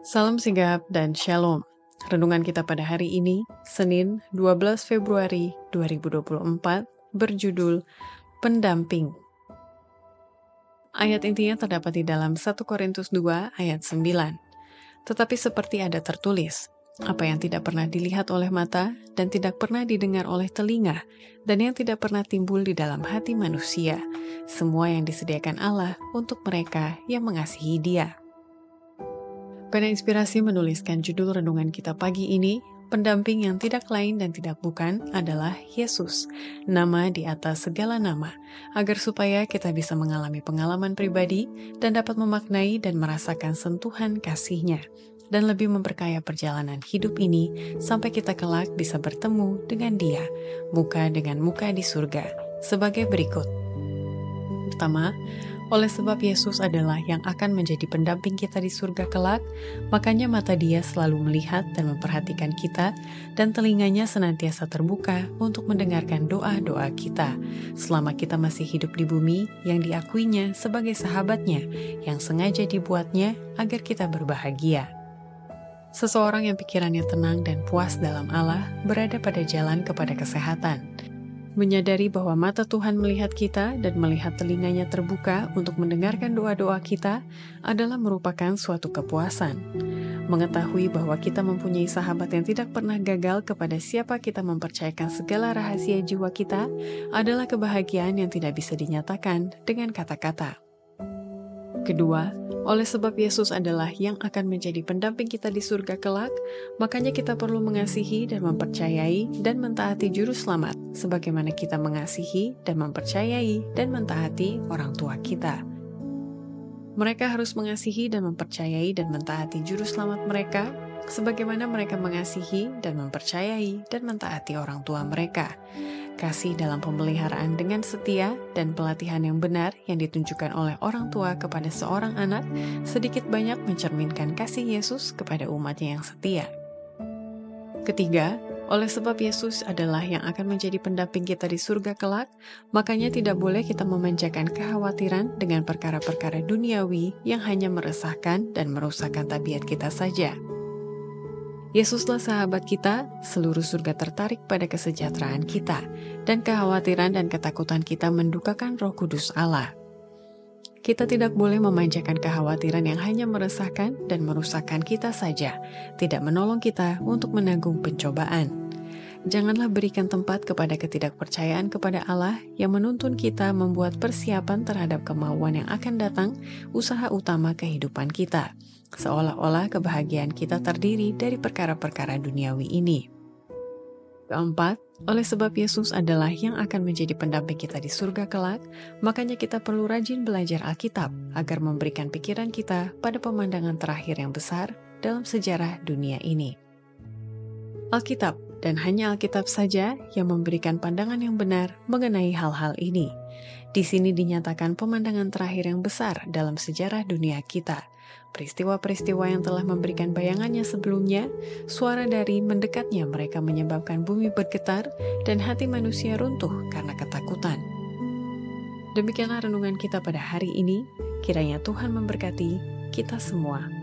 Salam sigap dan shalom. Renungan kita pada hari ini, Senin 12 Februari 2024, berjudul Pendamping. Ayat intinya terdapat di dalam 1 Korintus 2 ayat 9. Tetapi seperti ada tertulis, apa yang tidak pernah dilihat oleh mata dan tidak pernah didengar oleh telinga dan yang tidak pernah timbul di dalam hati manusia, semua yang disediakan Allah untuk mereka yang mengasihi Dia. Pena Inspirasi menuliskan judul renungan kita pagi ini, pendamping yang tidak lain dan tidak bukan adalah Yesus, nama di atas segala nama, agar supaya kita bisa mengalami pengalaman pribadi dan dapat memaknai dan merasakan sentuhan kasihnya, dan lebih memperkaya perjalanan hidup ini sampai kita kelak bisa bertemu dengan dia, muka dengan muka di surga, sebagai berikut. Pertama, oleh sebab Yesus adalah yang akan menjadi pendamping kita di surga kelak, makanya mata dia selalu melihat dan memperhatikan kita, dan telinganya senantiasa terbuka untuk mendengarkan doa-doa kita, selama kita masih hidup di bumi yang diakuinya sebagai sahabatnya, yang sengaja dibuatnya agar kita berbahagia. Seseorang yang pikirannya tenang dan puas dalam Allah berada pada jalan kepada kesehatan, menyadari bahwa mata Tuhan melihat kita dan melihat telinganya terbuka untuk mendengarkan doa-doa kita adalah merupakan suatu kepuasan. Mengetahui bahwa kita mempunyai sahabat yang tidak pernah gagal kepada siapa kita mempercayakan segala rahasia jiwa kita adalah kebahagiaan yang tidak bisa dinyatakan dengan kata-kata. Kedua, oleh sebab Yesus adalah yang akan menjadi pendamping kita di surga kelak, makanya kita perlu mengasihi dan mempercayai dan mentaati juru selamat, sebagaimana kita mengasihi dan mempercayai dan mentaati orang tua kita. Mereka harus mengasihi dan mempercayai dan mentaati juru selamat mereka, sebagaimana mereka mengasihi dan mempercayai dan mentaati orang tua mereka kasih dalam pemeliharaan dengan setia dan pelatihan yang benar yang ditunjukkan oleh orang tua kepada seorang anak sedikit banyak mencerminkan kasih Yesus kepada umatnya yang setia. Ketiga, oleh sebab Yesus adalah yang akan menjadi pendamping kita di surga kelak, makanya tidak boleh kita memanjakan kekhawatiran dengan perkara-perkara duniawi yang hanya meresahkan dan merusakkan tabiat kita saja. Yesuslah sahabat kita, seluruh surga tertarik pada kesejahteraan kita, dan kekhawatiran dan ketakutan kita mendukakan roh kudus Allah. Kita tidak boleh memanjakan kekhawatiran yang hanya meresahkan dan merusakkan kita saja, tidak menolong kita untuk menanggung pencobaan. Janganlah berikan tempat kepada ketidakpercayaan kepada Allah yang menuntun kita membuat persiapan terhadap kemauan yang akan datang, usaha utama kehidupan kita seolah-olah kebahagiaan kita terdiri dari perkara-perkara duniawi ini. Keempat, oleh sebab Yesus adalah yang akan menjadi pendamping kita di surga kelak, makanya kita perlu rajin belajar Alkitab agar memberikan pikiran kita pada pemandangan terakhir yang besar dalam sejarah dunia ini. Alkitab dan hanya Alkitab saja yang memberikan pandangan yang benar mengenai hal-hal ini. Di sini dinyatakan pemandangan terakhir yang besar dalam sejarah dunia kita, Peristiwa-peristiwa yang telah memberikan bayangannya sebelumnya, suara dari mendekatnya mereka menyebabkan bumi bergetar dan hati manusia runtuh karena ketakutan. Demikianlah renungan kita pada hari ini. Kiranya Tuhan memberkati kita semua.